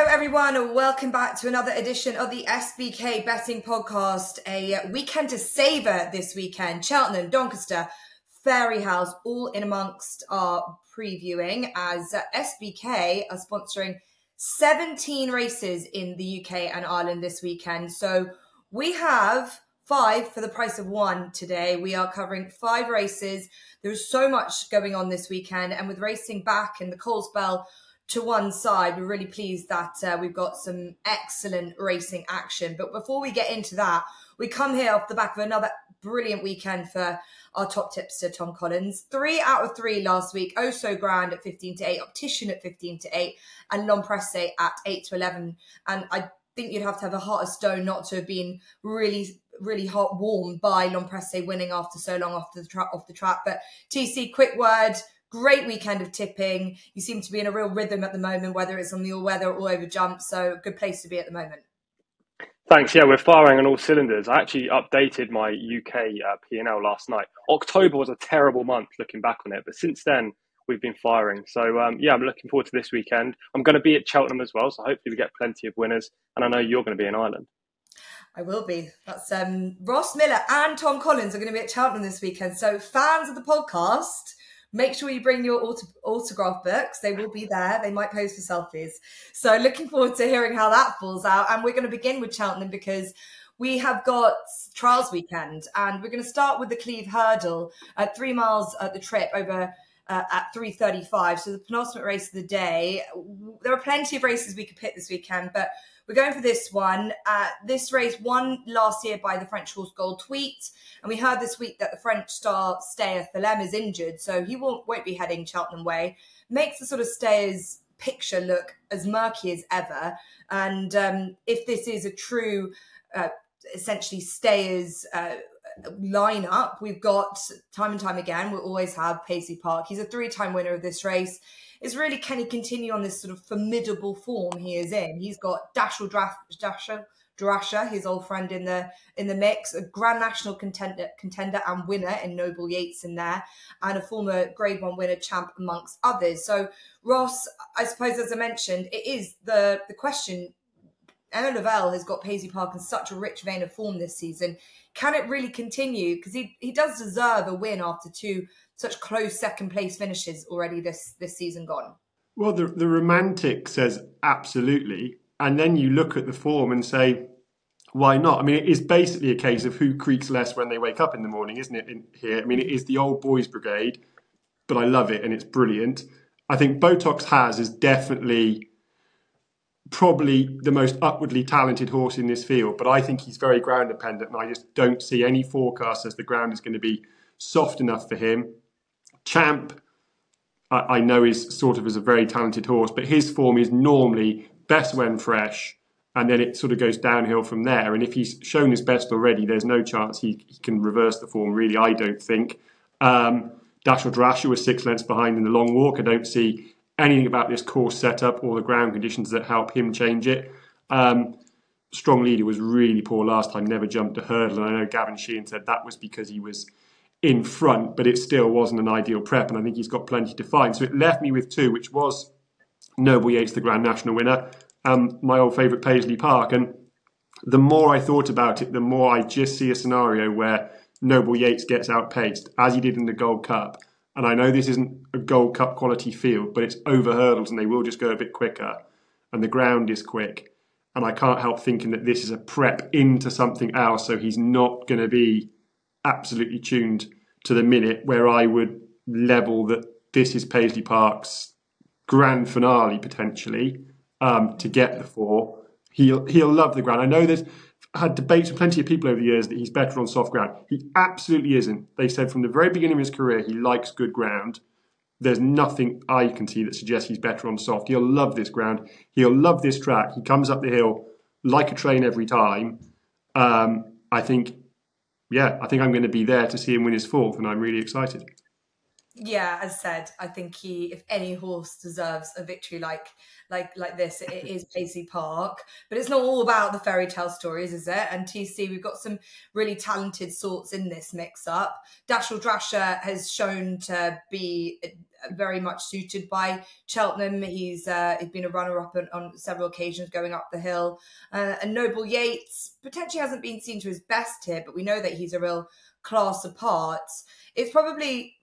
Hello, everyone. Welcome back to another edition of the SBK Betting Podcast. A weekend to savour this weekend. Cheltenham, Doncaster, Fairyhouse, all in amongst our previewing as SBK are sponsoring 17 races in the UK and Ireland this weekend. So we have five for the price of one today. We are covering five races. There's so much going on this weekend, and with racing back in the Coles Bell to one side, we're really pleased that uh, we've got some excellent racing action. But before we get into that, we come here off the back of another brilliant weekend for our top tipster, Tom Collins. Three out of three last week. Oh So Grand at 15 to 8, Optician at 15 to 8, and L'Empresse at 8 to 11. And I think you'd have to have a heart of stone not to have been really really hot warm by L'Empresse winning after so long off the off the track. But TC, quick word Great weekend of tipping. You seem to be in a real rhythm at the moment, whether it's on the all weather or over jump. So, good place to be at the moment. Thanks. Yeah, we're firing on all cylinders. I actually updated my UK uh, P&L last night. October was a terrible month looking back on it, but since then we've been firing. So um, yeah, I'm looking forward to this weekend. I'm going to be at Cheltenham as well, so hopefully we get plenty of winners. And I know you're going to be in Ireland. I will be. That's um, Ross Millar and Tom Collins are going to be at Cheltenham this weekend. So fans of the podcast Make sure you bring your auto- autograph books. They will be there. They might pose for selfies. So looking forward to hearing how that falls out. And we're going to begin with Cheltenham because we have got trials weekend and we're going to start with the Cleeve Hurdle at three miles at the trip over uh, at 3.35 so the penultimate race of the day there are plenty of races we could pick this weekend but we're going for this one. Uh, this race won last year by the French horse Gold Tweet. And we heard this week that the French star Stayer Thelem is injured, so he won't, won't be heading Cheltenham way. Makes the sort of Stayer's picture look as murky as ever. And um, if this is a true, uh, essentially Stayer's uh, lineup, we've got time and time again, we'll always have Paisley Park. He's a three time winner of this race is really can he continue on this sort of formidable form he is in? He's got Dashel Dasher Drasher, his old friend in the in the mix, a Grand National contender, contender and winner in Noble Yeats in there, and a former Grade One winner champ amongst others. So Ross, I suppose as I mentioned, it is the the question. Emma Lavelle has got Paisley Park in such a rich vein of form this season. Can it really continue? Because he, he does deserve a win after two such close second place finishes already this this season gone? Well, the the romantic says absolutely, and then you look at the form and say, why not? I mean, it is basically a case of who creaks less when they wake up in the morning, isn't it? In here, I mean, it is the old boys' brigade, but I love it and it's brilliant. I think Botox has is definitely probably the most upwardly talented horse in this field, but I think he's very ground dependent, and I just don't see any forecast as the ground is going to be soft enough for him. Champ, I, I know is sort of is a very talented horse, but his form is normally best when fresh, and then it sort of goes downhill from there. And if he's shown his best already, there's no chance he, he can reverse the form. Really, I don't think. Um, Dashel Drasher was six lengths behind in the long walk. I don't see anything about this course setup or the ground conditions that help him change it. Um, Strong Leader was really poor last time, never jumped a hurdle. And I know Gavin Sheehan said that was because he was in front, but it still wasn't an ideal prep, and I think he's got plenty to find. So it left me with two, which was Noble Yeats, the Grand National winner, my old favourite Paisley Park. And the more I thought about it, the more I just see a scenario where Noble Yeats gets outpaced, as he did in the Gold Cup. And I know this isn't a Gold Cup quality field, but it's over hurdles and they will just go a bit quicker. And the ground is quick. And I can't help thinking that this is a prep into something else, so he's not going to be absolutely tuned to the minute where I would level that this is Paisley Park's grand finale potentially um, to get the four. He'll he'll love the ground. I know there's had debates with plenty of people over the years that he's better on soft ground. He absolutely isn't. They said from the very beginning of his career he likes good ground. There's nothing I can see that suggests he's better on soft. He'll love this ground. He'll love this track. He comes up the hill like a train every time. Um, I think yeah, I think I'm going to be there to see him win his fourth, and I'm really excited. Yeah, as said, I think he, if any horse deserves a victory like like like this, it is Paisley Park. But it's not all about the fairy tale stories, is it? And TC, we've got some really talented sorts in this mix up. Dashel Drasher has shown to be very much suited by Cheltenham. He's uh, he's been a runner up on, on, several occasions going up the hill. Uh, and Noble Yeats potentially hasn't been seen to his best here, but we know that he's a real class apart. It's probably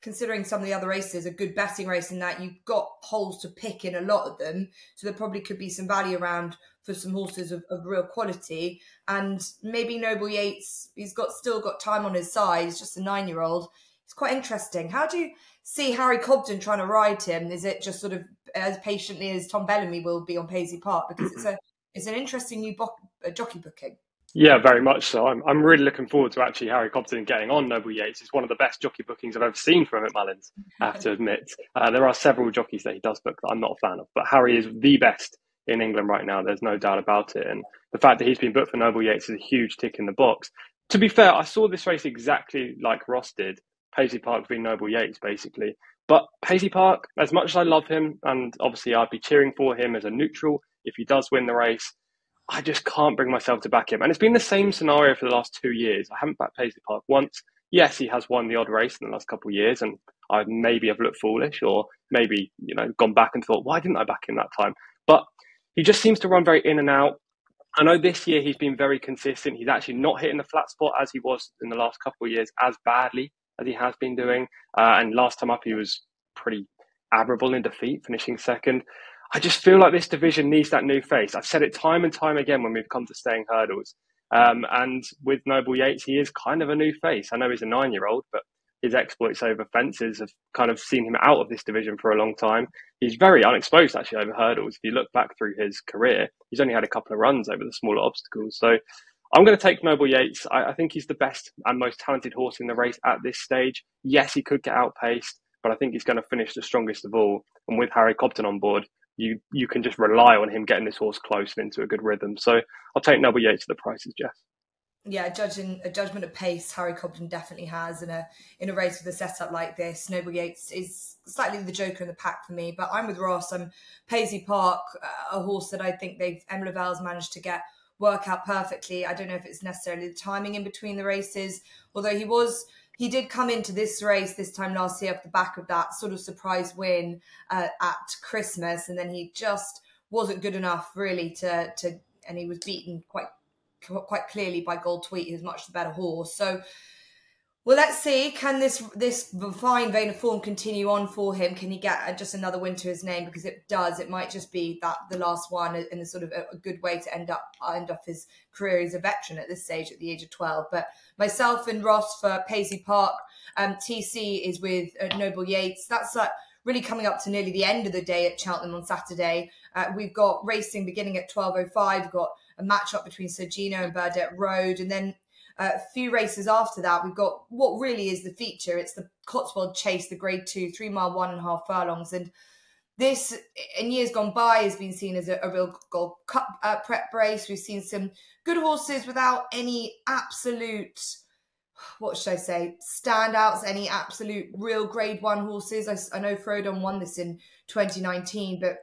considering some of the other races, a good betting race in that you've got holes to pick in a lot of them. So there probably could be some value around for some horses of, of real quality. And maybe Noble Yeats, he's got still got time on his side. He's just a nine year old. It's quite interesting. How do you see Harry Cobden trying to ride him? Is it just sort of as patiently as Tom Bellamy will be on Paisley Park? Because it's a it's an interesting new bo- uh, jockey booking. Yeah, very much so. I'm, I'm really looking forward to actually Harry Cobden getting on Noble Yeats. It's one of the best jockey bookings I've ever seen from Emmet Mullins, I have to admit. Uh, there are several jockeys that he does book that I'm not a fan of, but Harry is the best in England right now. There's no doubt about it. And the fact that he's been booked for Noble Yeats is a huge tick in the box. To be fair, I saw this race exactly like Ross did. Paisley Park v Noble Yeats, basically. But Paisley Park, as much as I love him, and obviously I'd be cheering for him as a neutral if he does win the race, I just can't bring myself to back him. And it's been the same scenario for the last two years. I haven't backed Paisley Park once. Yes, he has won the odd race in the last couple of years, and I maybe have looked foolish or maybe, you know, gone back and thought, why didn't I back him that time? But he just seems to run very in and out. I know this year he's been very consistent. He's actually not hitting the flat spot as he was in the last couple of years as badly as he has been doing. Uh, and last time up, he was pretty admirable in defeat, finishing second. I just feel like this division needs that new face. I've said it time and time again when we've come to staying hurdles. Um, and with Noble Yeats, he is kind of a new face. I know he's a nine year old, but his exploits over fences have kind of seen him out of this division for a long time. He's very unexposed actually over hurdles. If you look back through his career, he's only had a couple of runs over the smaller obstacles. So I'm going to take Noble Yeats. I, I think he's the best and most talented horse in the race at this stage. Yes, he could get outpaced, but I think he's going to finish the strongest of all. And with Harry Cobden on board, you you can just rely on him getting this horse close and into a good rhythm. So I'll take Noble Yeats to the prices, Jess. Yeah, judging a judgment of pace, Harry Cobden definitely has in a in a race with a setup like this. Noble Yeats is slightly the joker in the pack for me, but I'm with Ross. I'm Paisley Park, uh, a horse that I think they've Em Lavelle's managed to get work out perfectly. I don't know if it's necessarily the timing in between the races, although he was he did come into this race this time last year off the back of that sort of surprise win uh, at Christmas, and then he just wasn't good enough really to to, and he was beaten quite quite clearly by Gold Tweet, who's much the better horse. So well, let's see. Can this this fine vein of form continue on for him? Can he get just another win to his name? Because it does. It might just be that the last one in a sort of a, good way to end up end off his career as a veteran at this stage at the age of twelve. But myself and Ross for Paisley Park, um, TC is with uh, Noble Yeats. That's like really coming up to nearly the end of the day at Cheltenham on Saturday. Uh, we've got racing beginning at twelve oh five. We've got a match up between Sir Gino and Burdett Road, and then a few races after that, we've got what really is the feature. It's the Cotswold Chase, the Grade Two, three mile, one and a half furlongs, and this in years gone by has been seen as a, a real Gold Cup uh, prep race. We've seen some good horses without any absolute, what should I say, standouts, any absolute real Grade One horses. I, I know Frodon won this in 2019, but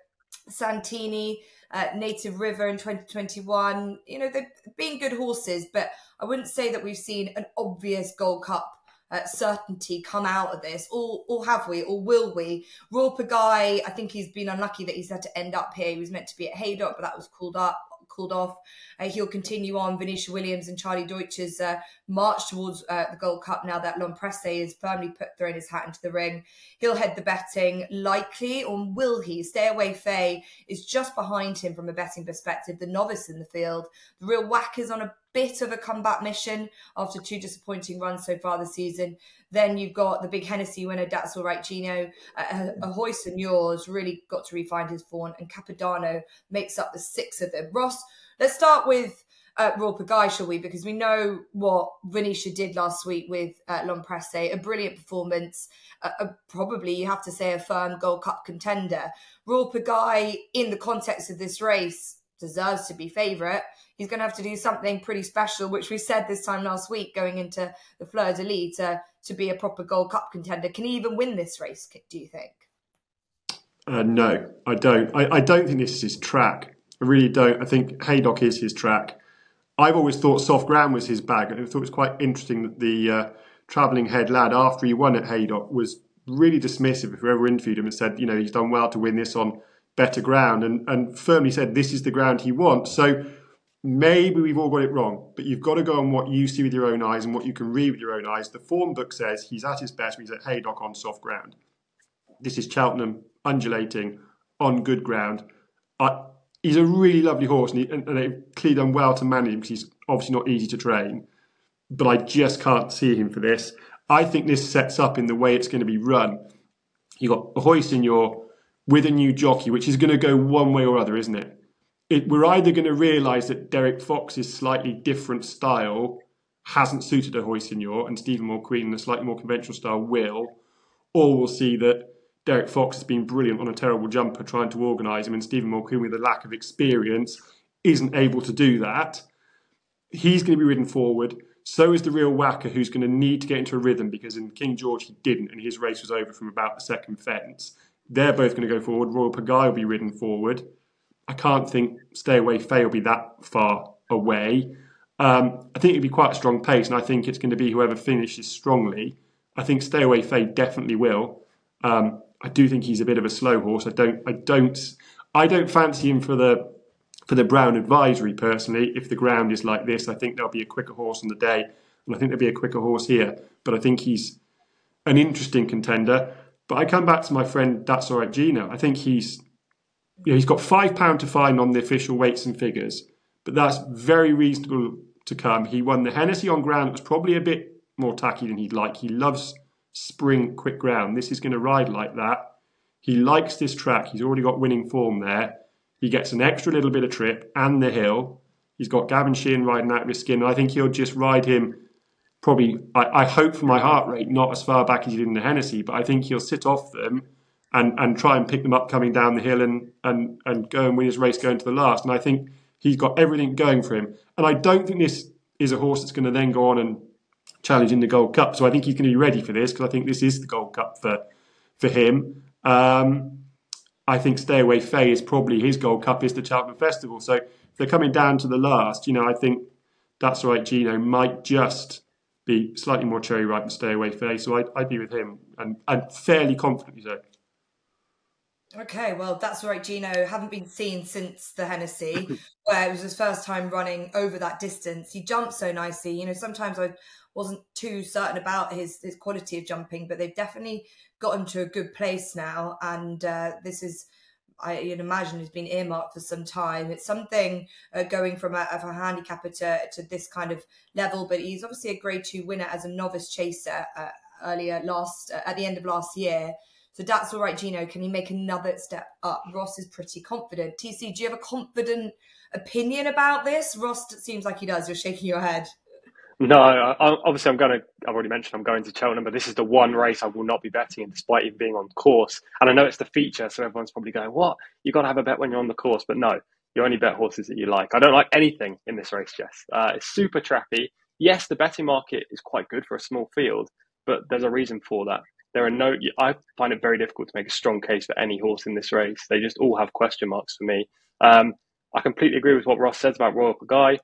Santini, uh, Native River in 2021. You know, they've been good horses, but I wouldn't say that we've seen an obvious Gold Cup uh, certainty come out of this, or or have we, or will we? Royal Pagaille, I think he's been unlucky that he's had to end up here. He was meant to be at Haydock, but that was called up called off. Uh, he'll continue on Venetia Williams and Charlie Deutsch's uh, march towards uh, the Gold Cup now that L'Homme is firmly put thrown his hat into the ring. He'll head the betting likely, or will he? Stay Away Fay is just behind him from a betting perspective, the novice in the field. The real whack is on a bit of a comeback mission after two disappointing runs so far this season. Then you've got the big Hennessy winner, Right Gino. Uh, Ahoy Senor really got to refine his form, and Capodanno makes up the six of them. Ross, let's start with uh, Royal Pagaille, shall we? Because we know what Venetia did last week with uh, L'Homme Presse, a brilliant performance, probably you have to say a firm Gold Cup contender. Royal Pagaille, in the context of this race, deserves to be favourite. He's going to have to do something pretty special, which we said this time last week going into the Fleur de Lis to, to be a proper Gold Cup contender. Can he even win this race? Do you think? Uh, no, I don't. I, I don't think this is his track. I really don't. I think Haydock is his track. I've always thought soft ground was his bag. And I thought it was quite interesting that the uh, travelling head lad, after he won at Haydock, was really dismissive of whoever interviewed him and said, you know, he's done well to win this on better ground and, and firmly said this is the ground he wants. So maybe we've all got it wrong, but you've got to go on what you see with your own eyes and what you can read with your own eyes. The form book says he's at his best when he's at Haydock on soft ground. This is Cheltenham undulating on good ground. He's a really lovely horse and, he, and, and they've clearly done well to manage him because he's obviously not easy to train. But I just can't see him for this. I think this sets up in the way it's going to be run. You've got Ahoy Senor with a new jockey, which is going to go one way or other, isn't it? It we're either going to realise that Derek Fox's slightly different style hasn't suited Ahoy Senor and Stephen Mulqueen in a slightly more conventional style will, or we'll see that Derek Fox has been brilliant on a terrible jumper trying to organise him, and Stephen Mulqueen with a lack of experience isn't able to do that. He's going to be ridden forward. So is the real whacker who's going to need to get into a rhythm because in King George he didn't, and his race was over from about the second fence. They're both going to go forward. Royal Pagaille will be ridden forward. I can't think Stay Away Fay will be that far away. Um, I think it'll be quite a strong pace, and I think it's going to be whoever finishes strongly. I think Stay Away Fay definitely will. Um, I do think he's a bit of a slow horse. I don't, I don't, I don't fancy him for the for the Brown Advisory personally. If the ground is like this, I think there'll be a quicker horse on the day, and I think there'll be a quicker horse here. But I think he's an interesting contender. But I come back to my friend, Datsalrightgino. I think he's, you know, he's got five pound to fine on the official weights and figures, but that's very reasonable to come. He won the Hennessy on ground. It was probably a bit more tacky than he'd like. He loves spring quick ground. This is going to ride like that. He likes this track. He's already got winning form there. He gets an extra little bit of trip and the hill. He's got Gavin Sheehan riding out of his skin. I think he'll just ride him probably, I, I, hope for my heart rate, not as far back as he did in the Hennessy, but I think he'll sit off them and, and try and pick them up coming down the hill and, and, and go and win his race going to the last. And I think he's got everything going for him. And I don't think this is a horse that's going to then go on and challenge in the Gold Cup. So I think he's going to be ready for this because I think this is the Gold Cup for for him. Um, I think Stay Away Fay is probably his Gold Cup is the Cheltenham Festival. So if they're coming down to the last, you know, I think that's right. Gino might just be slightly more cherry ripe and stay away Fay. So I'd, I'd be with him and, and fairly confidently so. Okay, well, that's right, Gino. Haven't been seen since the Hennessy, where it was his first time running over that distance. He jumped so nicely. You know, sometimes I wasn't too certain about his his quality of jumping, but they've definitely got him to a good place now. And uh, this is I would imagine has been earmarked for some time. It's something uh, going from a, a handicapper to, to this kind of level, but he's obviously a grade two winner as a novice chaser uh, earlier last uh, at the end of last year. So Datsalrightgino. Can he make another step up? Ross is pretty confident. TC, do you have a confident opinion about this? Ross seems like he does. You're shaking your head. No, I, obviously I'm going to. I've already mentioned I'm going to Cheltenham, but this is the one race I will not be betting in, despite even being on course. And I know it's the feature, so everyone's probably going, "What? You've got to have a bet when you're on the course?" But no, you only bet horses that you like. I don't like anything in this race, Jess. Uh, it's super trappy. Yes, the betting market is quite good for a small field, but there's a reason for that. There are no. I find it very difficult to make a strong case for any horse in this race. They just all have question marks for me. Um, I completely agree with what Ross says about Royal Guy.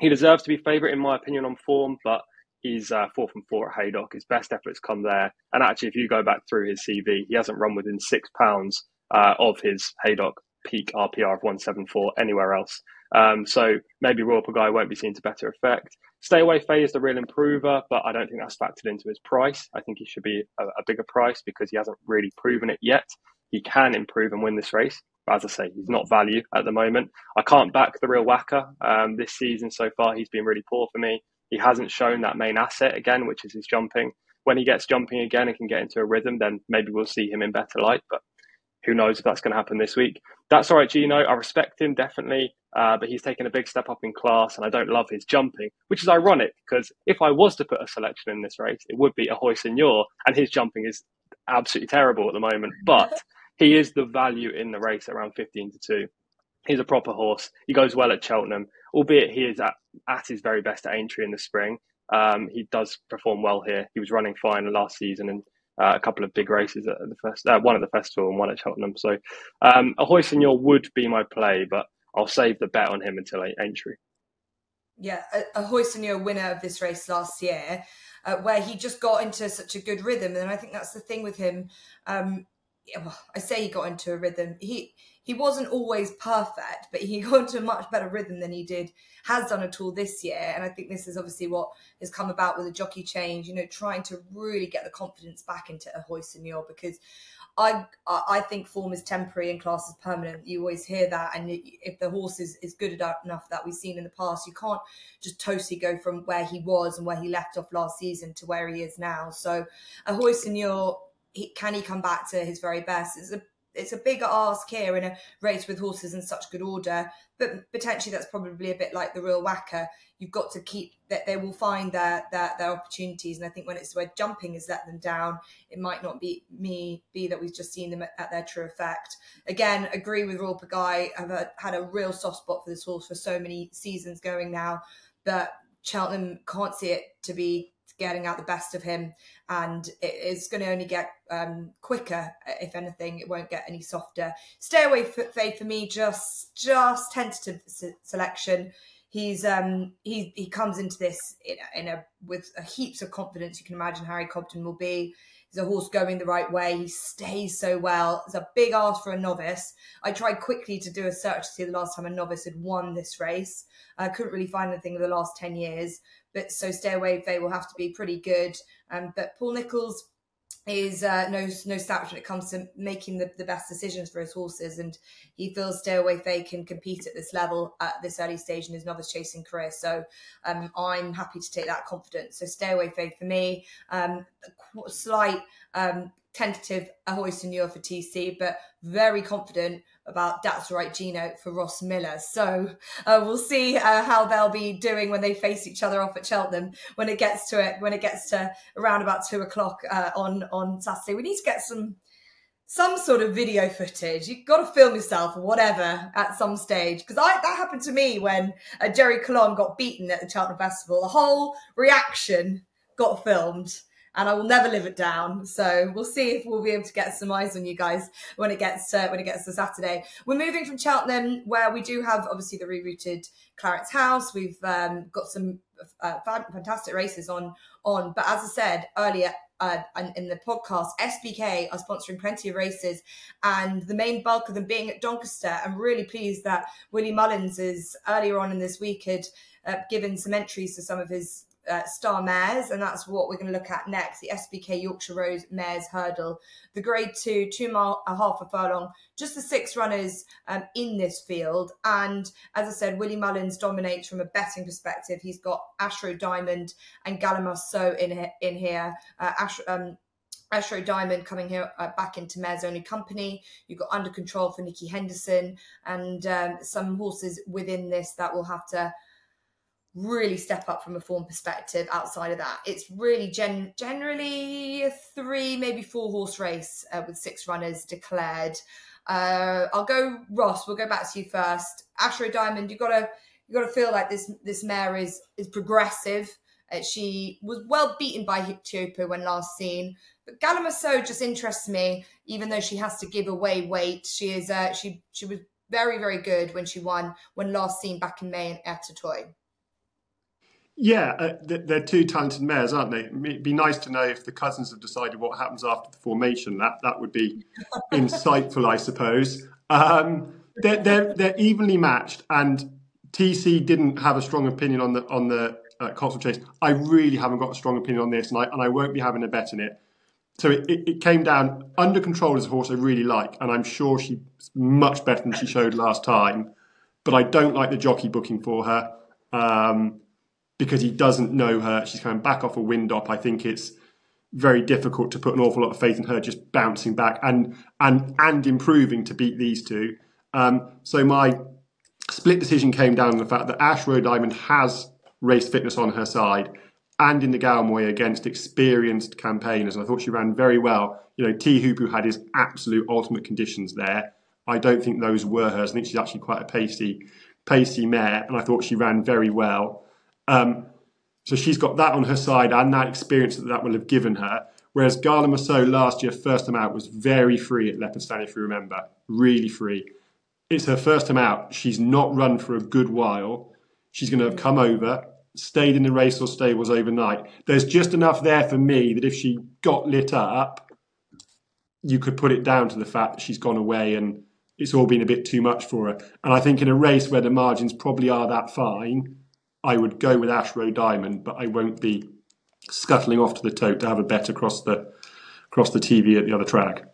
he deserves to be favourite in my opinion on form, but he's uh, four from four at Haydock. His best efforts come there. And actually, if you go back through his CV, he hasn't run within six pounds uh, of his Haydock peak RPR of 174 anywhere else. Um, so maybe Royal Pagaille won't be seen to better effect. Stay Away Fay is the real improver, but I don't think that's factored into his price. I think he should be a, a bigger price because he hasn't really proven it yet. He can improve and win this race. But as I say, he's not value at the moment. I can't back the real whacker um, this season so far. He's been really poor for me. He hasn't shown that main asset again, which is his jumping. When he gets jumping again and can get into a rhythm, then maybe we'll see him in better light. But who knows if that's going to happen this week? Datsalrightgino. I respect him definitely, uh, but he's taken a big step up in class, and I don't love his jumping, which is ironic because if I was to put a selection in this race, it would be Ahoy Senor, and his jumping is absolutely terrible at the moment. But he is the value in the race around 15 to 2. He's a proper horse. He goes well at Cheltenham, albeit he is at, at his very best at Aintree in the spring. Um, he does perform well here. He was running fine last season and uh, a couple of big races at the first, uh, one at the festival and one at Cheltenham. So um, Ahoy Senor would be my play, but I'll save the bet on him until Aintree. Yeah, a, Ahoy Senor winner of this race last year, uh, where he just got into such a good rhythm, and I think that's the thing with him. Um, I say he got into a rhythm. He he wasn't always perfect, but he got into a much better rhythm than he did has done at all this year. And I think this is obviously what has come about with the jockey change. You know, trying to really get the confidence back into Ahoy Senor because I I think form is temporary and class is permanent. You always hear that, and if the horse is, is good enough that we've seen in the past, you can't just totally go from where he was and where he left off last season to where he is now. So, Ahoy Senor, he, can he come back to his very best? It's a it's a bigger ask here in a race with horses in such good order, but potentially that's probably a bit like the real whacker. You've got to keep that they will find their, their their opportunities, and I think when it's where jumping has let them down, it might not be me be that we've just seen them at, at their true effect. Again, agree with Royal Pagaille. I've had a real soft spot for this horse for so many seasons going now, but Cheltenham can't see it to be getting out the best of him, and it's going to only get um, quicker. If anything, it won't get any softer. Stay away, Faith, for me. Just just tentative selection. He's um he he comes into this in a, in a with a heaps of confidence. You can imagine Harry Cobden will be. He's a horse going the right way. He stays so well. It's a big ask for a novice. I tried quickly to do a search to see the last time a novice had won this race. I couldn't really find anything in the last 10 years. But so stay away. They will have to be pretty good. Um, but Paul Nicholls is uh, no no slouch when it comes to making the, the best decisions for his horses, and he feels Stay Away Fay can compete at this level at this early stage in his novice chasing career. So um, I'm happy to take that confidence. So Stay Away Fay for me, um, slight um, tentative Ahoy Senor for TC, but very confident about That's the Right Gino for Ross Millar. So uh, we'll see uh, how they'll be doing when they face each other off at Cheltenham when it gets to it, when it gets to around about two o'clock uh, on, on Saturday. We need to get some some sort of video footage. You've got to film yourself or whatever at some stage. Because that happened to me when uh, Gerri Colombe got beaten at the Cheltenham Festival. The whole reaction got filmed and I will never live it down. So we'll see if we'll be able to get some eyes on you guys when it gets to when it gets to Saturday. We're moving from Cheltenham, where we do have obviously the rerouted Clarence House. We've um, got some uh, fantastic races on on, but as I said earlier. Uh, in the podcast, SBK are sponsoring plenty of races, and the main bulk of them being at Doncaster. I'm really pleased that Willie Mullins is earlier on in this week had uh, given some entries to some of his star mares, and that's what we're going to look at next. The SBK Yorkshire Rose Mares Hurdle, the Grade Two, two mile a half a furlong, just the six runners um, in this field. And as I said, Willie Mullins dominates from a betting perspective. He's got Ashroe Diamond and Gala Marceau in in here. Uh, um, Ashroe Diamond coming here uh, back into Mares Only Company. You've got Under Control for Nicky Henderson and um, some horses within this that will have to really step up from a form perspective outside of that. It's really gen- generally a three, maybe four horse race uh, with six runners declared. Uh, I'll go Ross. We'll go back to you first. Ashroe Diamond, you gotta you gotta feel like this this mare is is progressive. Uh, she was well beaten by Teahupoo when last seen, but Gala Marceau just interests me. Even though she has to give away weight, she is uh, she she was very very good when she won when last seen back in May in Auteuil. Yeah, uh, they're two talented mares, aren't they? It'd be nice to know if the cousins have decided what happens after the formation. That that would be insightful, I suppose. Um, they're, they're they're evenly matched, and TC didn't have a strong opinion on the on the uh, Cotswold Chase. I really haven't got a strong opinion on this, and I and I won't be having a bet in it. So it, it, it came down under control as a horse I really like, and I'm sure she's much better than she showed last time. But I don't like the jockey booking for her. Um, because he doesn't know her. She's coming back off a wind up. I think it's very difficult to put an awful lot of faith in her just bouncing back and and and improving to beat these two. Um, so my split decision came down to the fact that Ashroe Diamond has race fitness on her side and in the Galmoy against experienced campaigners. I thought she ran very well. You know, Teahupoo had his absolute ultimate conditions there. I don't think those were hers. I think she's actually quite a pacey, pacey mare, and I thought she ran very well. Um, So she's got that on her side and that experience that that will have given her. Whereas Gala Marceau last year, first time out, was very free at Leopardstown, if you remember. Really free. It's her first time out. She's not run for a good while. She's going to have come over, stayed in the race or stables overnight. There's just enough there for me that if she got lit up, you could put it down to the fact that she's gone away and it's all been a bit too much for her. And I think in a race where the margins probably are that fine, I would go with Ashroe Diamond, but I won't be scuttling off to the tote to have a bet across the across the TV at the other track.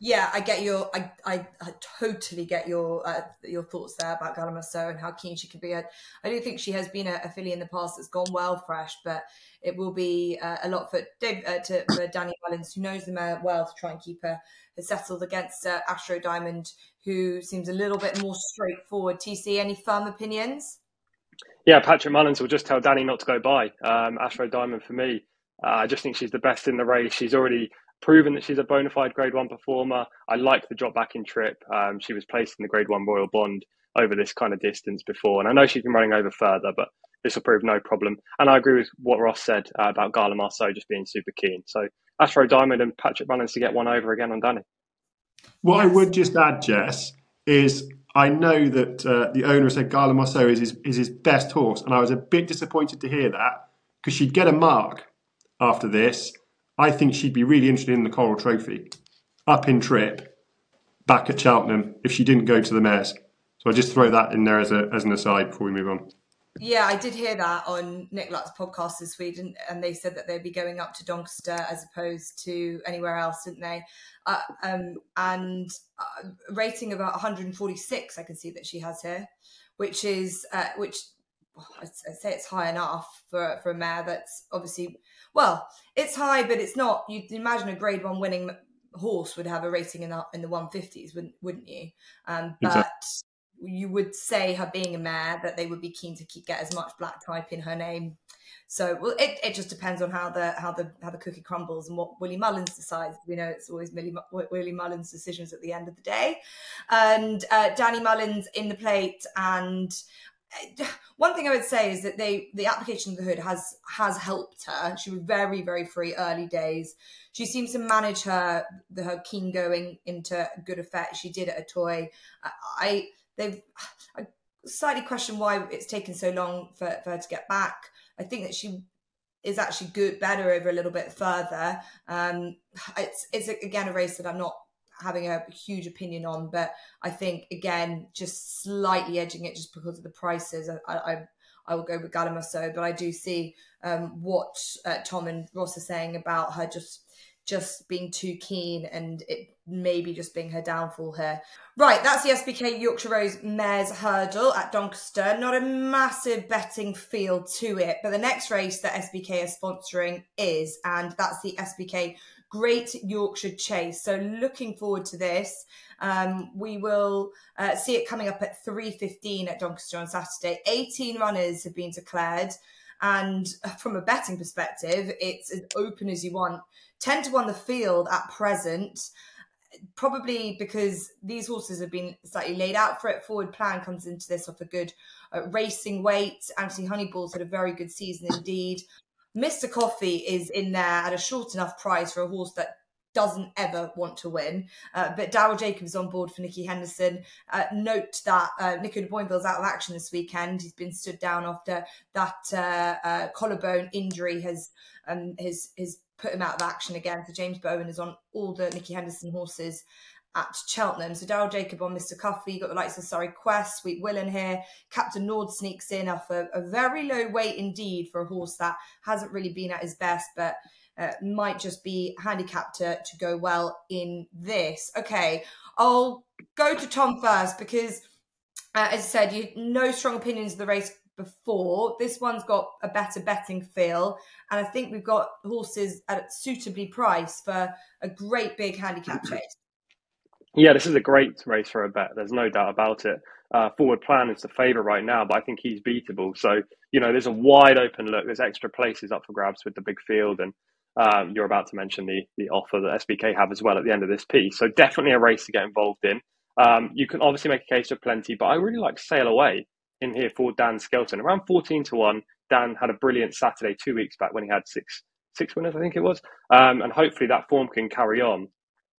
Yeah, I get your, I, I, I totally get your uh, your thoughts there about Gala Marceau and how keen she could be. I, I do think she has been a, a filly in the past that's gone well fresh, but it will be uh, a lot for Dave, uh, to, for Danny Mullins, who knows the mare well, to try and keep her, her settled against uh, Ashroe Diamond, who seems a little bit more straightforward. TC, any firm opinions? Yeah, Patrick Mullins will just tell Danny not to go by. Um, Ashroe Diamond for me. Uh, I just think she's the best in the race. She's already proven that she's a bona fide Grade One performer. I like the drop back in trip. Um, she was placed in the Grade One Royal Bond over this kind of distance before, and I know she's been running over further, but this will prove no problem. And I agree with what Ross said uh, about Gala Marceau just being super keen. So Ashroe Diamond and Patrick Mullins to get one over again on Danny. What yes. I would just add, Jess, is I know that uh, the owner said Gala Marceau is his, is his best horse, and I was a bit disappointed to hear that because she'd get a mark after this. I think she'd be really interested in the Coral Trophy, up in trip, back at Cheltenham if she didn't go to the Mares. So I just throw that in there as, a, as an aside before we move on. Yeah, I did hear that on Nick Luck's podcast this week, and, and they said that they'd be going up to Doncaster as opposed to anywhere else, didn't they? Uh, um, and uh, rating about 146, I can see that she has here, which is uh, which I'd say it's high enough for for a mare that's obviously well, it's high, but it's not. You'd imagine a Grade One winning horse would have a rating in the in the 150s, wouldn't wouldn't you? Um, but exactly you would say her being a mayor that they would be keen to keep, get as much black type in her name. So well, it, it just depends on how the how the how the cookie crumbles and what Willie Mullins decides. We know it's always Willie, Willie Mullins' decisions at the end of the day. And uh, Danny Mullins in the plate. And uh, one thing I would say is that they the application of the hood has has helped her. She was very very free early days. She seems to manage her her keen going into good effect. She did at Auteuil. I they've I slightly question why it's taken so long for, for her to get back. I think that she is actually good, better over a little bit further. Um, it's it's again a race that I'm not having a huge opinion on, but I think again just slightly edging it just because of the prices. I I, I will go with Gala Marceau, but I do see um, what uh, Tom and Ross are saying about her just just being too keen and it maybe just being her downfall here. Right, that's the SBK Yorkshire Rose Mares Hurdle at Doncaster. Not a massive betting field to it, but the next race that SBK is sponsoring is, and that's the SBK Great Yorkshire Chase. So looking forward to this. Um, we will uh, see it coming up at 3.15 at Doncaster on Saturday. 18 runners have been declared. And from a betting perspective, it's as open as you want 10 to 1 the field at present probably because these horses have been slightly laid out for it. Forward plan comes into this off a good uh, racing weight. Anthony Honeyball's had a very good season indeed. Mr. Coffee is in there at a short enough price for a horse that doesn't ever want to win. Uh, but Daryl Jacobs on board for Nicky Henderson. Uh, note that uh, Nico de Boinville's out of action this weekend. He's been stood down after that uh, uh, collarbone injury has um, his his put him out of action again. So James Bowen is on all the Nicky Henderson horses at Cheltenham. So Daryl Jacob on Mr. Coffee, you got the likes of Sorry Quest, Sweet Willen here. Cap Du Nord sneaks in off a, a, very low weight indeed for a horse that hasn't really been at his best, but uh, might just be handicapped to, to go well in this. Okay, I'll go to Tom first because, uh, as I said, you no strong opinions of the race before. This one's got a better betting feel, and I think we've got horses at suitably priced for a great big handicap chase. Yeah, this is a great race for a bet. There's no doubt about it. Uh, forward plan is the favourite right now, but I think he's beatable. So you know, there's a wide open look. There's extra places up for grabs with the big field, and um, you're about to mention the the offer that SBK have as well at the end of this piece. So definitely a race to get involved in. Um, you can obviously make a case for plenty, but I really like Sail Away in here for Dan Skelton. Around 14 to 1, Dan had a brilliant Saturday two weeks back when he had six six winners, I think it was, um, and hopefully that form can carry on.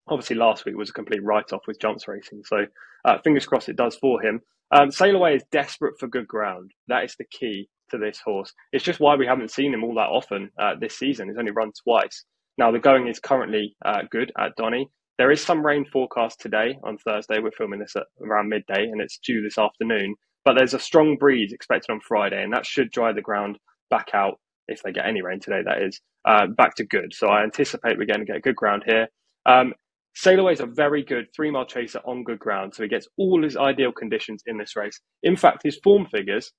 Obviously, last week was a complete write off with jumps racing, so uh, fingers crossed it does for him. Um, Sail Away is desperate for good ground. That is the key to this horse. It's just why we haven't seen him all that often uh, this season. He's only run twice. Now, the going is currently uh, good at Donny. There is some rain forecast today on Thursday. We're filming this at around midday and it's due this afternoon. But there's a strong breeze expected on Friday, and that should dry the ground back out if they get any rain today, that is, uh, back to good. So I anticipate we're going to get good ground here. Um, Sailaway is a very good three mile chaser on good ground, so he gets all his ideal conditions in this race. In fact, his form figures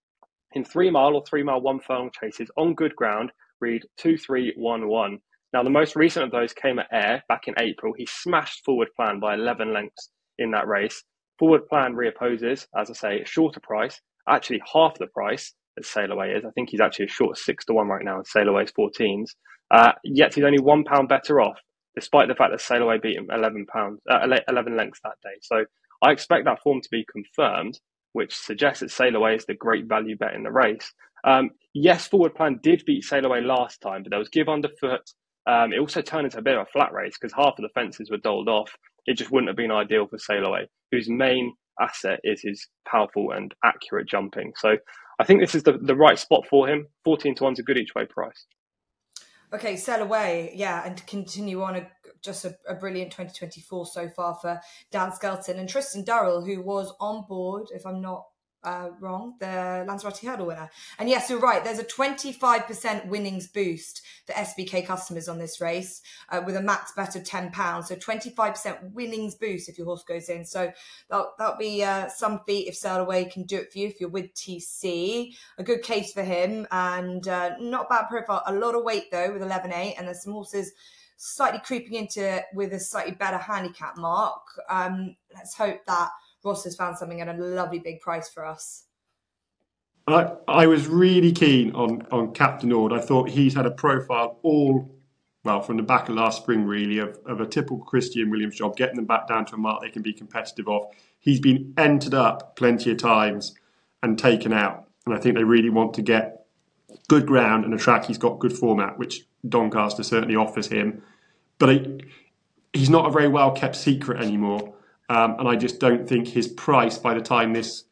in three mile or three mile one furlong chases on good ground read two three one one. Now, the most recent of those came at Ayr back in April. He smashed forward plan by 11 lengths in that race. Forward plan reopposes, as I say, a shorter price, actually half the price that Sailaway is. I think he's actually a short six to one right now, and Sailaway's 14s. Uh, yet he's only one pound better off despite the fact that Sailaway beat him 11 pounds, uh, 11 lengths that day. So I expect that form to be confirmed, which suggests that Sailaway is the great value bet in the race. Um, yes, Forward Plan did beat Sailaway last time, but there was give underfoot. Um, it also turned into a bit of a flat race because half of the fences were doled off. It just wouldn't have been ideal for Sailaway, whose main asset is his powerful and accurate jumping. So I think this is the, the right spot for him. 14 to 1's a good each way price. Okay, Sail Away, yeah, and continue on a, just a, a, brilliant 2024 so far for Dan Skelton and Tristan Durrell, who was on board, if I'm not uh, wrong, the Lanzarote Hurdle winner. And yes, you're right. There's a 25% winnings boost for SBK customers on this race uh, with a max bet of £10. So 25% winnings boost if your horse goes in. So that'll, that'll be uh, some feat if Sail Away can do it for you if you're with TC. A good case for him and uh, not bad profile. A lot of weight though with 11.8 and there's some horses slightly creeping into it with a slightly better handicap mark. Um, let's hope that Ross has found something at a lovely big price for us. I, I was really keen on, on Cap Du Nord. I thought he's had a profile all, well, from the back of last spring, really, of, of a typical Christian Williams job, getting them back down to a mark they can be competitive of. He's been entered up plenty of times and taken out. And I think they really want to get good ground and a track he's got good format, which Doncaster certainly offers him. But he, he's not a very well kept secret anymore. Um, and I just don't think his price by the time this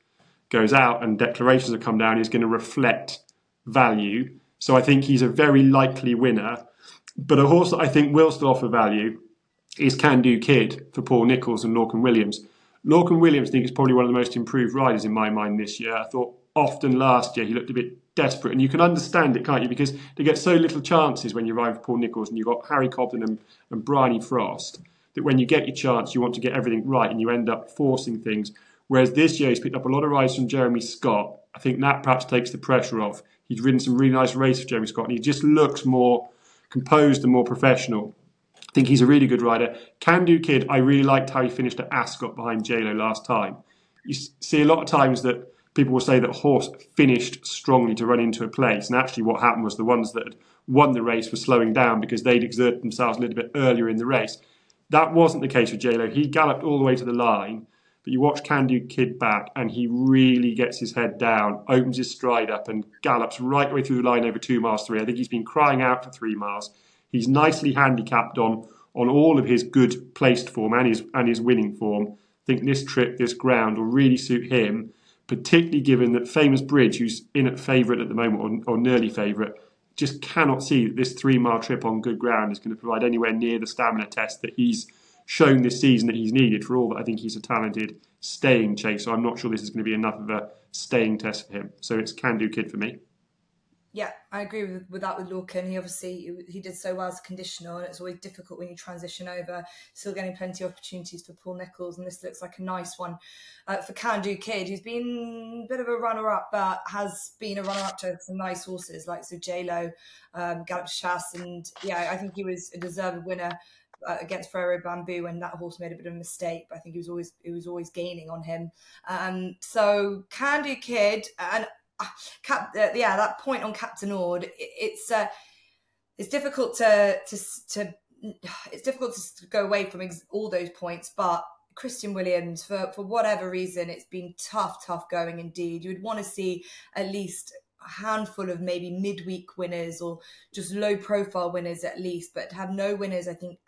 goes out and declarations have come down is going to reflect value. So I think he's a very likely winner. But a horse that I think will still offer value is Can Do Kid for Paul Nicholls and Lorcan Williams. Lorcan Williams, I think, is probably one of the most improved riders in my mind this year. I thought often last year he looked a bit desperate, and you can understand it, can't you? Because they get so little chances when you ride for Paul Nicholls and you've got Harry Cobden and, and Bryony Frost that when you get your chance, you want to get everything right and you end up forcing things. Whereas this year, he's picked up a lot of rides from Jeremy Scott. I think that perhaps takes the pressure off. He's ridden some really nice races for Jeremy Scott and he just looks more composed and more professional. I think he's a really good rider. Can Do Kid, I really liked how he finished at Ascot behind JLo last time. You see a lot of times that people will say that horse finished strongly to run into a place, and actually what happened was the ones that had won the race were slowing down because they'd exerted themselves a little bit earlier in the race. That wasn't the case with JLo. He galloped all the way to the line, but you watch Can Do Kid back, and he really gets his head down, opens his stride up, and gallops right the way through the line over two miles three. I think he's been crying out for three miles. He's nicely handicapped on on all of his good placed form and his and his winning form. I think this trip, this ground, will really suit him, particularly given that Famous Bridge, who's in at favourite at the moment or, or nearly favourite, just cannot see that this three mile trip on good ground is going to provide anywhere near the stamina test that he's shown this season that he's needed. For all that, I think he's a talented staying chaser. I'm not sure this is going to be enough of a staying test for him. So it's can do kid for me. Yeah, I agree with, with that with Lorcan. He obviously he did so well as a conditional, and it's always difficult when you transition over. Still getting plenty of opportunities for Paul Nicholls, and this looks like a nice one uh, for Can Do Kid, who's been a bit of a runner up, but has been a runner up to some nice horses like so JLo, um, Galop de Chasse, and yeah, I think he was a deserved winner. Uh, against Ferro Bamboo, and that horse made a bit of a mistake, but I think he was always he was always gaining on him. Um, so Can Do Kid, and Cap, uh, yeah, that point on Cap Du Nord, it, it's uh, it's difficult to to to it's difficult to go away from ex- all those points, but Christian Williams, for for whatever reason, it's been tough, tough going indeed. You would want to see at least a handful of maybe midweek winners or just low profile winners at least, but to have no winners, I think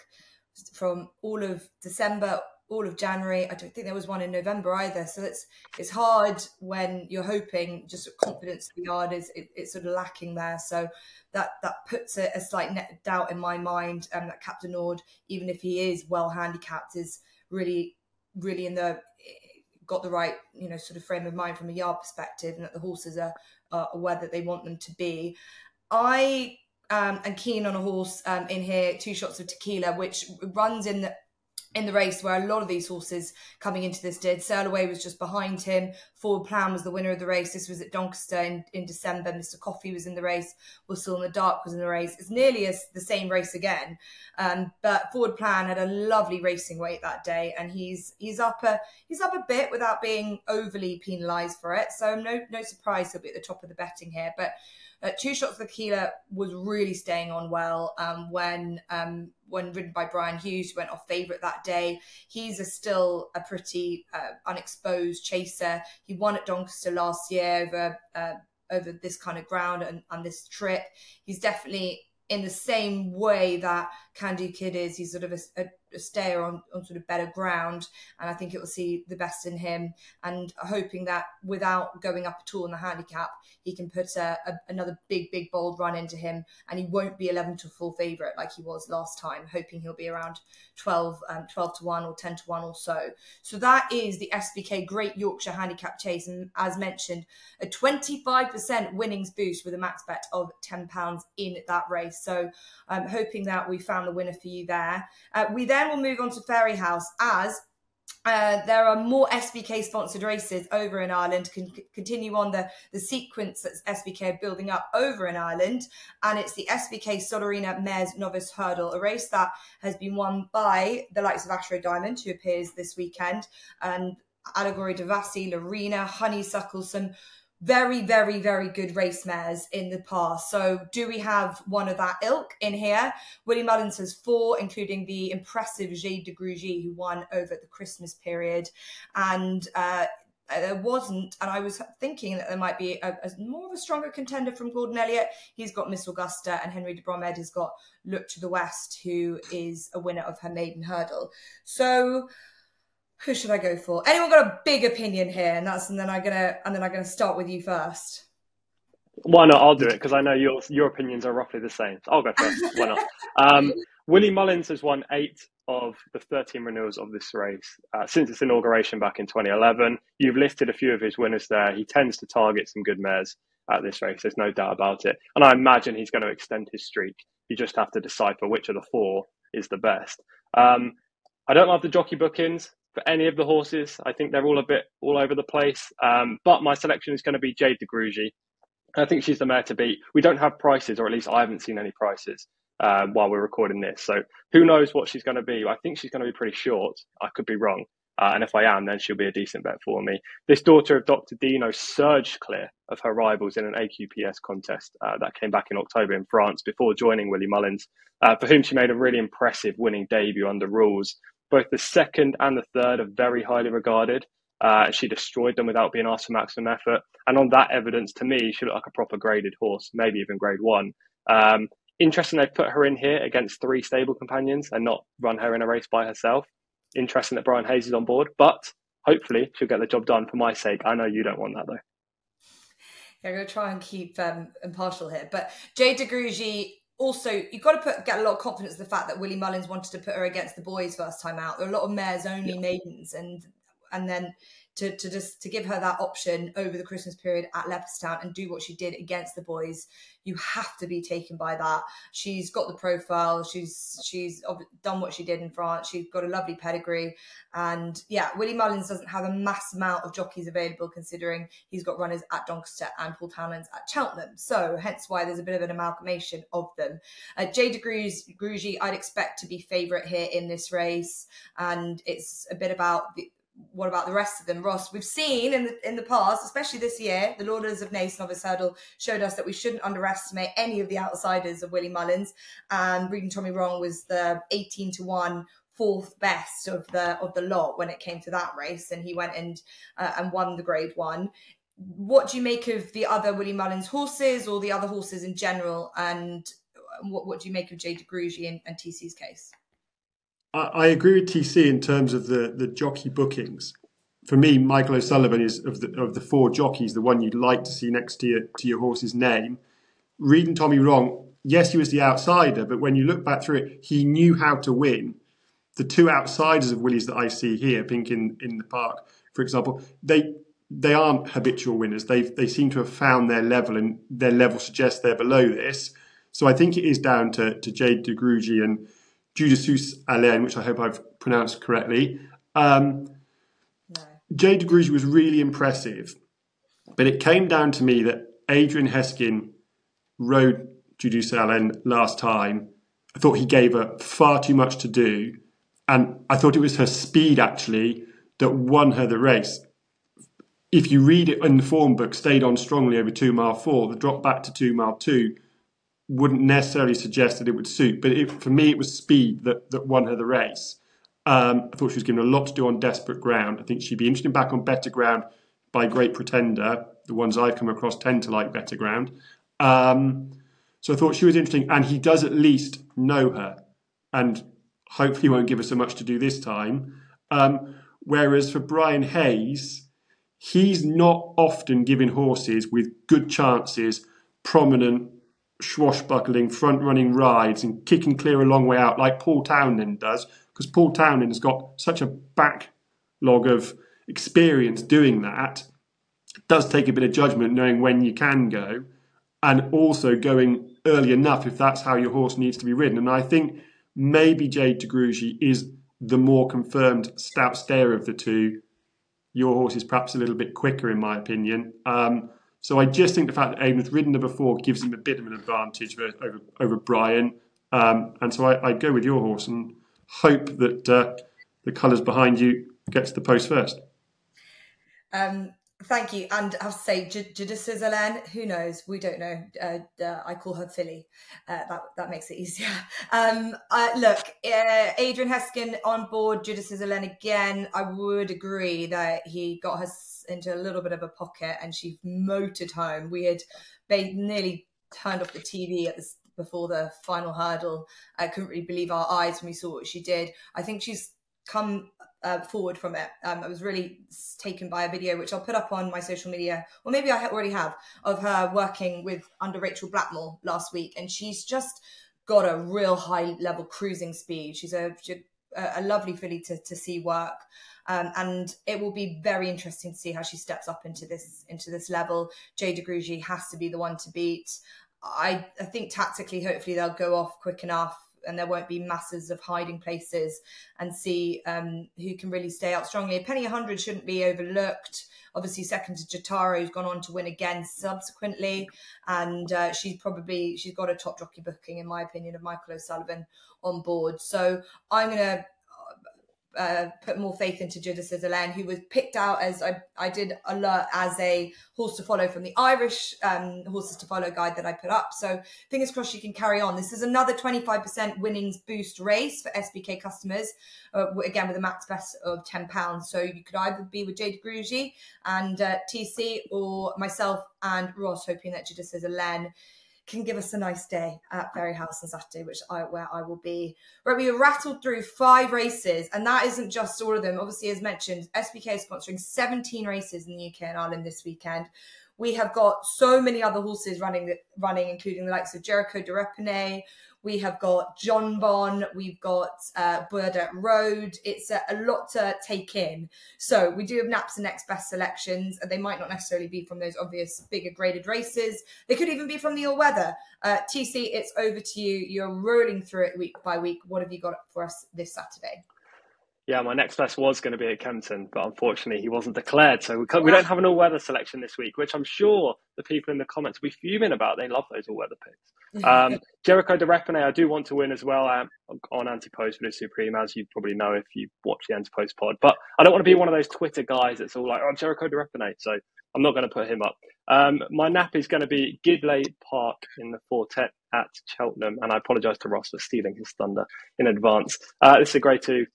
from all of December all of January. I don't think there was one in November either. So it's it's hard when you're hoping just confidence in the yard is it, it's sort of lacking there. So that that puts a, a slight doubt in my mind um, that Cap Du Nord, even if he is well handicapped, is really really in the got the right you know sort of frame of mind from a yard perspective, and that the horses are, are aware that they want them to be. I um, am keen on a horse um, in here, two shots of tequila, which runs in the in the race where a lot of these horses coming into this did. Sail Away was just behind him. Forward Plan was the winner of the race. This was at Doncaster in, in December. Mr. Coffee was in the race. Was Still in the Dark was in the race. It's nearly as the same race again. Um, but Forward Plan had a lovely racing weight that day, and he's he's up a he's up a bit without being overly penalised for it. So no no surprise he'll be at the top of the betting here. But uh, two shots of tequila was really staying on well um, when um, when ridden by Brian Hughes, went off favourite that day. He's a still a pretty uh, unexposed chaser. He won at Doncaster last year over uh, over this kind of ground and, and this trip. He's definitely in the same way that Can Do Kid is. He's sort of a, a a stayer on, on sort of better ground. And I think it will see the best in him and hoping that without going up at all in the handicap, he can put a, a, another big, big, bold run into him and he won't be 11 to full favourite like he was last time, hoping he'll be around 12, um, 12 to 1 or 10 to 1 or so. So that is the SBK Great Yorkshire Handicap Chase. And as mentioned, a 25% winnings boost with a max bet of £10 in that race. So I'm hoping that we found the winner for you there. Uh, we then will move on to Fairyhouse as uh, there are more SBK sponsored races over in Ireland. Can continue on the, the sequence that SBK are building up over in Ireland. And it's the SBK Solerina Mares Novice Hurdle, a race that has been won by the likes of Ashroe Diamond, who appears this weekend, and Allegorie de Vassy, Laurina, Honeysuckle, some very, very, very good race mares in the past. So, do we have one of that ilk in here? Willie Mullins has four, including the impressive Jade de Grugy, who won over the Christmas period. And uh, there wasn't, and I was thinking that there might be a, a, more of a stronger contender from Gordon Elliott. He's got Miss Augusta, and Henry de Bromhead has got Look to the West, who is a winner of her maiden hurdle. So, who should I go for? Anyone got a big opinion here? And that's and then I'm gonna and then I'm gonna start with you first. Why not? I'll do it because I know your your opinions are roughly the same. So I'll go first. Why not? Um, Willie Mullins has won eight of the 13 renewals of this race uh, since its inauguration back in 2011. You've listed a few of his winners there. He tends to target some good mares at this race. There's no doubt about it. And I imagine he's going to extend his streak. You just have to decipher which of the four is the best. Um, I don't love the jockey bookings for any of the horses. I think they're all a bit all over the place. Um, but my selection is going to be Jade de Grugy. I think she's the mare to beat. We don't have prices, or at least I haven't seen any prices um, while we're recording this. So who knows what she's going to be? I think she's going to be pretty short. I could be wrong. Uh, and if I am, then she'll be a decent bet for me. This daughter of Dr. Dino surged clear of her rivals in an AQPS contest uh, that came back in October in France before joining Willie Mullins, uh, for whom she made a really impressive winning debut under rules. Both the second and the third are very highly regarded. Uh, she destroyed them without being asked for maximum effort. And on that evidence, to me, she looked like a proper graded horse, maybe even grade one. Um, interesting they've put her in here against three stable companions and not run her in a race by herself. Interesting that Brian Hayes is on board, but hopefully she'll get the job done for my sake. I know you don't want that though. Yeah, I'm going to try and keep um, impartial here. But Jade de Grugy also you've got to put get a lot of confidence in the fact that Willie Mullins wanted to put her against the boys first time out. There are a lot of mares only yeah. maidens, and and then to, to just to give her that option over the Christmas period at Leopardstown and do what she did against the boys, you have to be taken by that. She's got the profile. She's she's done what she did in France. She's got a lovely pedigree, and yeah, Willie Mullins doesn't have a mass amount of jockeys available considering he's got runners at Doncaster and Paul Townend's at Cheltenham. So hence why there's a bit of an amalgamation of them. Uh, Jade de Grugy, I'd expect to be favourite here in this race, and it's a bit about the what about the rest of them, Ross? We've seen in the in the past, especially this year, the Lawlor's of Naas Novice Hurdle showed us that we shouldn't underestimate any of the outsiders of Willie Mullins. And Readin Tommy Wrong was the eighteen to one fourth best of the of the lot when it came to that race, and he went and uh, and won the Grade One. what do you make of the other Willie Mullins horses or the other horses in general? And what, what do you make of Jade de Grugy and, and TC's case? I, agree with TC in terms of the, the jockey bookings. For me, Michael O'Sullivan is of the of the four jockeys the one you'd like to see next to your to your horse's name. Readin Tommy Wrong, yes, he was the outsider, but when you look back through it, he knew how to win. The two outsiders of Willie's that I see here, Pink in, in the Park, for example, they they aren't habitual winners. They they seem to have found their level, and their level suggests they're below this. So I think it is down to to Jade de Grugy Judisus Alain, which I hope I've pronounced correctly. Um, no. Jade de Grugy was really impressive, but it came down to me that Adrian Heskin rode Judisus Alain last time. I thought he gave her far too much to do, and I thought it was her speed actually that won her the race if you read it in the form book, stayed on strongly over two mile four, the drop back to two mile two wouldn't necessarily suggest that it would suit. But it, for me, it was speed that, that won her the race. Um, I thought she was given a lot to do on desperate ground. I think she'd be interesting back on better ground by Great Pretender. The ones I've come across tend to like better ground. Um, so I thought she was interesting, and he does at least know her, and hopefully won't give her so much to do this time. Um, whereas for Brian Hayes, he's not often giving horses with good chances, prominent, swashbuckling, front running rides and kicking clear a long way out like Paul Townend does, because Paul Townend has got such a backlog of experience doing that. It does take a bit of judgment knowing when you can go and also going early enough if that's how your horse needs to be ridden. And I think maybe Jade de is the more confirmed stout stayer of the two your horse is perhaps a little bit quicker, in my opinion. Um, so I just think the fact that Aiden's ridden her before gives him a bit of an advantage over over, Brian. Um, and so I, would go with your horse and hope that uh, the colours behind you get to the post first. Um, Thank you. And I have to say, Judisus Alain, who knows? We don't know. Uh, uh, I call her Philly. Uh, that that makes it easier. Um, look, uh, Adrian Heskin on board Judisus Alain again. I would agree that he got her into a little bit of a pocket and she motored home. We had they nearly turned off the TV at this before the final hurdle. I couldn't really believe our eyes when we saw what she did. I think she's come uh, forward from it. Um, I was really taken by a video, which I'll put up on my social media, or maybe I already have, of her working with under Rachel Blackmore last week, and she's just got a real high level cruising speed. She's a a lovely filly to, to see work. Um, and it will be very interesting to see how she steps up into this into this level. Jade de Grugy has to be the one to beat. I, I think tactically, hopefully they'll go off quick enough and there won't be masses of hiding places and see um, who can really stay out strongly. A penny 100 shouldn't be overlooked. Obviously, second to Jatara, who's gone on to win again subsequently, and uh, she's probably she's got a top jockey booking, in my opinion, of Michael O'Sullivan on board. So I'm going to uh, put more faith into Judisus Alain, who was picked out as I, I did alert as a horse to follow from the Irish um, horses to follow guide that I put up. So fingers crossed she can carry on. This is another 25% winnings boost race for SBK customers, uh, again with a max best of £10. So you could either be with Jade Grugy and uh, TC or myself and Ross, hoping that Judisus Alain can give us a nice day at Fairyhouse on Saturday, which I where I will be. Where we rattled through five races, and that isn't just all of them. Obviously, as mentioned, SBK is sponsoring 17 races in the UK and Ireland this weekend. We have got so many other horses running, running, including the likes of Jeriko Du Reponet, we have got Jonbon, we've got uh, Burdett Road. It's a, a, lot to take in. So we do have Naps and next best selections, and they might not necessarily be from those obvious bigger graded races. They could even be from the all weather. Uh, TC, it's over to you. You're rolling through it week by week. What have you got for us this Saturday? Yeah, my next best was going to be at Kempton, but unfortunately he wasn't declared. So we, we don't have an all weather selection this week, which I'm sure the people in the comments will be fuming about. They love those all weather picks. Um, Jeriko Du Reponet, I do want to win as well um, on Antipost for the Supreme, as you probably know if you watch the Antipost pod. But I don't want to be one of those Twitter guys that's all like, oh, Jeriko Du Reponet. So I'm not going to put him up. Um, my nap is going to be Gidley Park in the Fortet at Cheltenham. And I apologise to Ross for stealing his thunder in advance. Uh, this is a grade two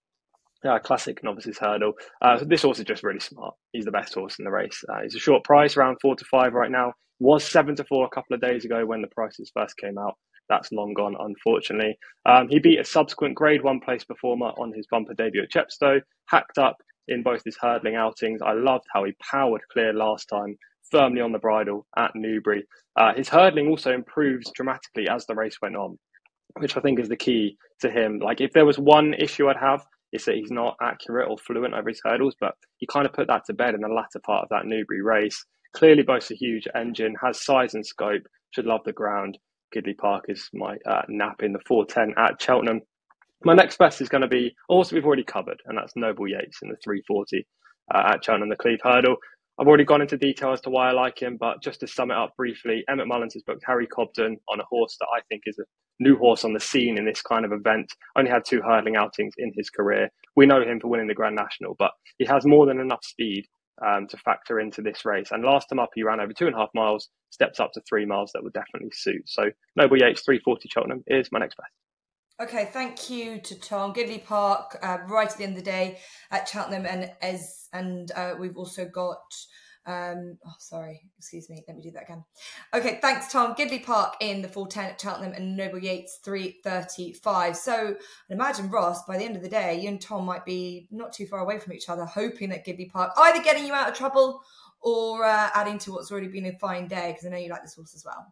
uh, classic novices hurdle. Uh, this horse is just really smart. He's the best horse in the race. Uh, he's a short price, around four to five right now. Was seven to four a couple of days ago when the prices first came out. That's long gone, unfortunately. Um, he beat a subsequent Grade One place performer on his bumper debut at Chepstow. Hacked up in both his hurdling outings. I loved how he powered clear last time, firmly on the bridle at Newbury. Uh, his hurdling also improves dramatically as the race went on, which I think is the key to him. Like if there was one issue I'd have, is that he's not accurate or fluent over his hurdles, but he kind of put that to bed in the latter part of that Newbury race. Clearly boasts a huge engine, has size and scope, should love the ground. Gidley Park is my uh, nap in the 410 at Cheltenham. My next best is going to be also we've already covered, and that's Noble Yeats in the 340 uh, at Cheltenham, the Cleeve Hurdle. I've already gone into detail as to why I like him, but just to sum it up briefly, Emmet Mullins has booked Harry Cobden on a horse that I think is a new horse on the scene in this kind of event. Only had two hurdling outings in his career. We know him for winning the Grand National, but he has more than enough speed um, to factor into this race. And last time up, he ran over two and a half miles, steps up to three miles that would definitely suit. So Noble Yeats, 340 Cheltenham is my next best. Okay, thank you to Tom Gidley Park. Uh, right at the end of the day at Cheltenham, and as and uh, we've also got um, oh, sorry, excuse me. Let me do that again. Okay, thanks, Tom. Gidley Park in the 410 at Cheltenham and Noble Yeats 335. So I imagine, Ross, by the end of the day, you and Tom might be not too far away from each other, hoping that Gidley Park either getting you out of trouble or uh, adding to what's already been a fine day, because I know you like this horse as well.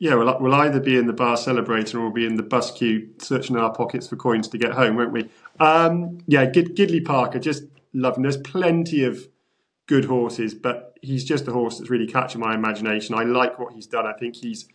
Yeah, we'll, we'll either be in the bar celebrating or we'll be in the bus queue searching our pockets for coins to get home, won't we? Um, yeah, Gid- Gidley Park, I just him. There's plenty of good horses, but he's just a horse that's really catching my imagination. I like what he's done. I think he's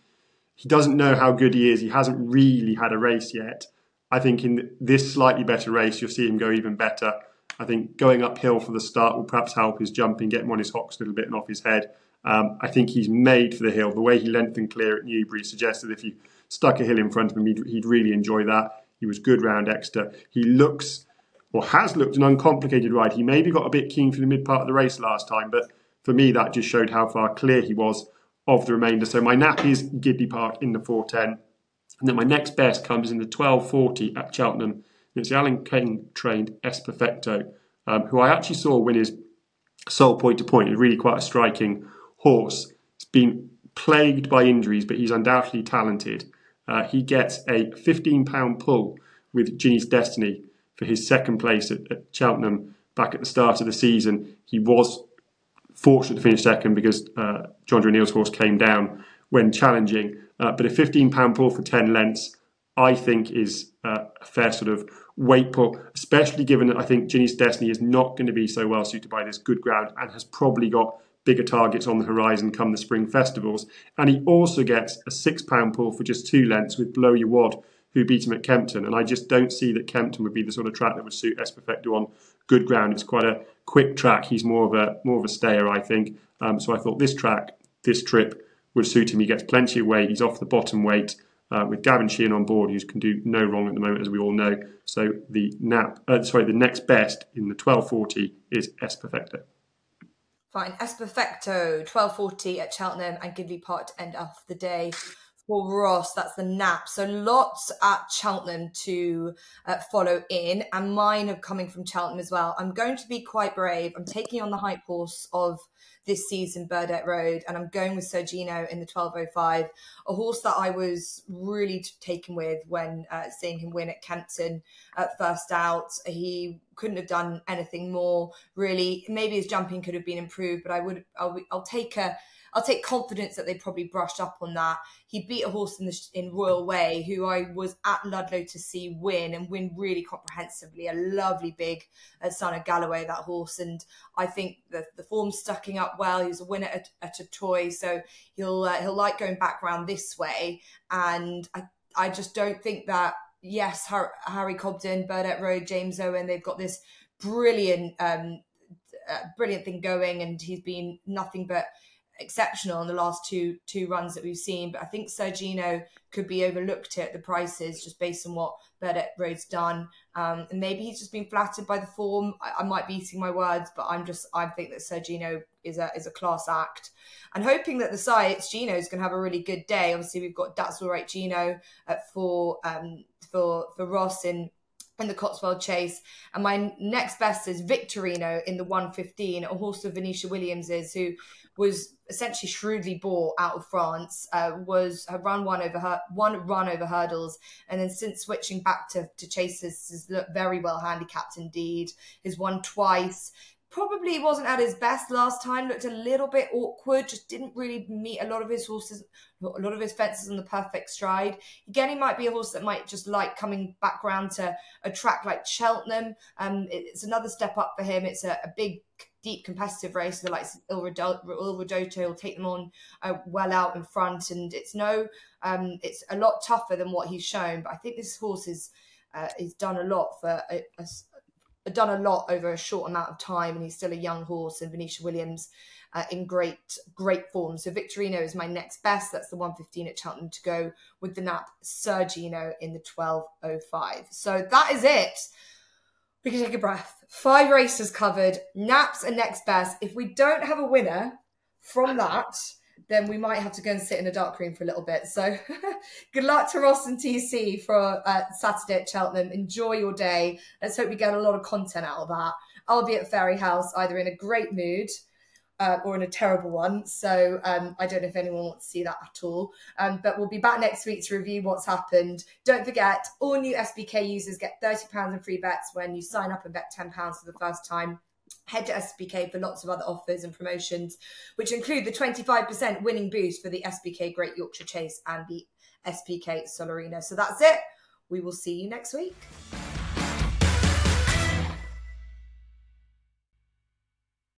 he doesn't know how good he is. He hasn't really had a race yet. I think in this slightly better race, you'll see him go even better. I think going uphill for the start will perhaps help his jumping, get him on his hocks a little bit and off his head. Um, I think he's made for the hill. The way he lengthened clear at Newbury suggested if you stuck a hill in front of him, he'd, he'd really enjoy that. He was good round Exeter. He looks or has looked an uncomplicated ride. He maybe got a bit keen for the mid part of the race last time, but for me, that just showed how far clear he was of the remainder. So my nap is Gidley Park in the 410. And then my next best comes in the 1240 at Cheltenham. It's the Alan King trained Es Perfecto, um, who I actually saw win his sole point to point. He's really quite a striking horse. He's been plagued by injuries, but he's undoubtedly talented. Uh, he gets a £15 pull with Ginny's Destiny for his second place at, at Cheltenham back at the start of the season. He was fortunate to finish second because uh, Jonjo O'Neill's horse came down when challenging. Uh, but a £15 pull for 10 lengths, I think, is uh, a fair sort of weight pull, especially given that I think Ginny's Destiny is not going to be so well suited by this good ground and has probably got bigger targets on the horizon come the spring festivals. And he also gets a £6 pull for just two lengths with Blow Your Wad, who beat him at Kempton. And I just don't see that Kempton would be the sort of track that would suit Es Perfecto on good ground. It's quite a quick track. He's more of a more of a stayer, I think. Um, so I thought this track, this trip would suit him. He gets plenty of weight. He's off the bottom weight. Uh, with Gavin Sheehan on board, who can do no wrong at the moment, as we all know. So the nap, uh, sorry, the next best in the 1240 is Es Perfecto. Fine, Es Perfecto, 1240 at Cheltenham and Gidley Park to end off the day for Ross. That's the nap. So lots at Cheltenham to uh, follow in, and mine are coming from Cheltenham as well. I'm going to be quite brave. I'm taking on the hype horse of this season, Burdett Road, and I'm going with Sir Gino in the 1205, a horse that I was really taken with when uh, seeing him win at Kempton at first out. He couldn't have done anything more, really. Maybe his jumping could have been improved, but I would, I'll, I'll take a I'll take confidence that they probably brushed up on that. He beat a horse in the in Royal Way, who I was at Ludlow to see win and win really comprehensively. A lovely big uh, son of Galiway, that horse, and I think the the form's stacking up well. He was a winner at, at Auteuil, so he'll uh, he'll like going back round this way. And I I just don't think that yes, Harry Cobden, Burdett Road, James Owen, they've got this brilliant um, uh, brilliant thing going, and he's been nothing but exceptional in the last two two runs that we've seen. But I think Sir Gino could be overlooked at the prices just based on what Burdett Road's done. Um, and maybe he's just been flattered by the form. I, I, might be eating my words, but I'm just I think that Sergino is a is a class act. And hoping that the side Gino is going to have a really good day. Obviously, we've got Datsalrightgino for um, for for Ross in in the Cotswold Chase. And my next best is Victtorino in the 115, a horse of Venetia Williams's, who was essentially shrewdly bought out of France, uh, was had run one over her one run over hurdles, and then since switching back to, to chases has looked very well handicapped indeed. He's won twice. Probably wasn't at his best last time. Looked a little bit awkward. Just didn't really meet a lot of his horses, a lot of his fences on the perfect stride. Again, he might be a horse that might just like coming back around to a track like Cheltenham. Um, it's another step up for him. It's a, a big deep competitive race. The likes of Il Ridoto will take them on uh, well out in front, and it's no, um, it's a lot tougher than what he's shown. But I think this horse is uh, is done a lot for a, a, done a lot over a short amount of time, and he's still a young horse. And Venetia Williams. Uh, in great, great form. So Victtorino is my next best. That's the 115 at Cheltenham to go with the nap Sir Gino in the 1205. So that is it we can take a breath. Five races covered, naps and next best. If we don't have a winner from that, then we might have to go and sit in a dark room for a little bit. So good luck to Ross and TC for uh, Saturday at Cheltenham. Enjoy your day. Let's hope we get a lot of content out of that. I'll be at Fairyhouse either in a great mood uh, or in a terrible one. So um, I don't know if anyone wants to see that at all. Um, but we'll be back next week to review what's happened. Don't forget, all new SBK users get £30 in free bets when you sign up and bet £10 for the first time. Head to SBK for lots of other offers and promotions, which include the 25% winning boost for the SBK Great Yorkshire Chase and the SBK Solerina. So that's it. We will see you next week.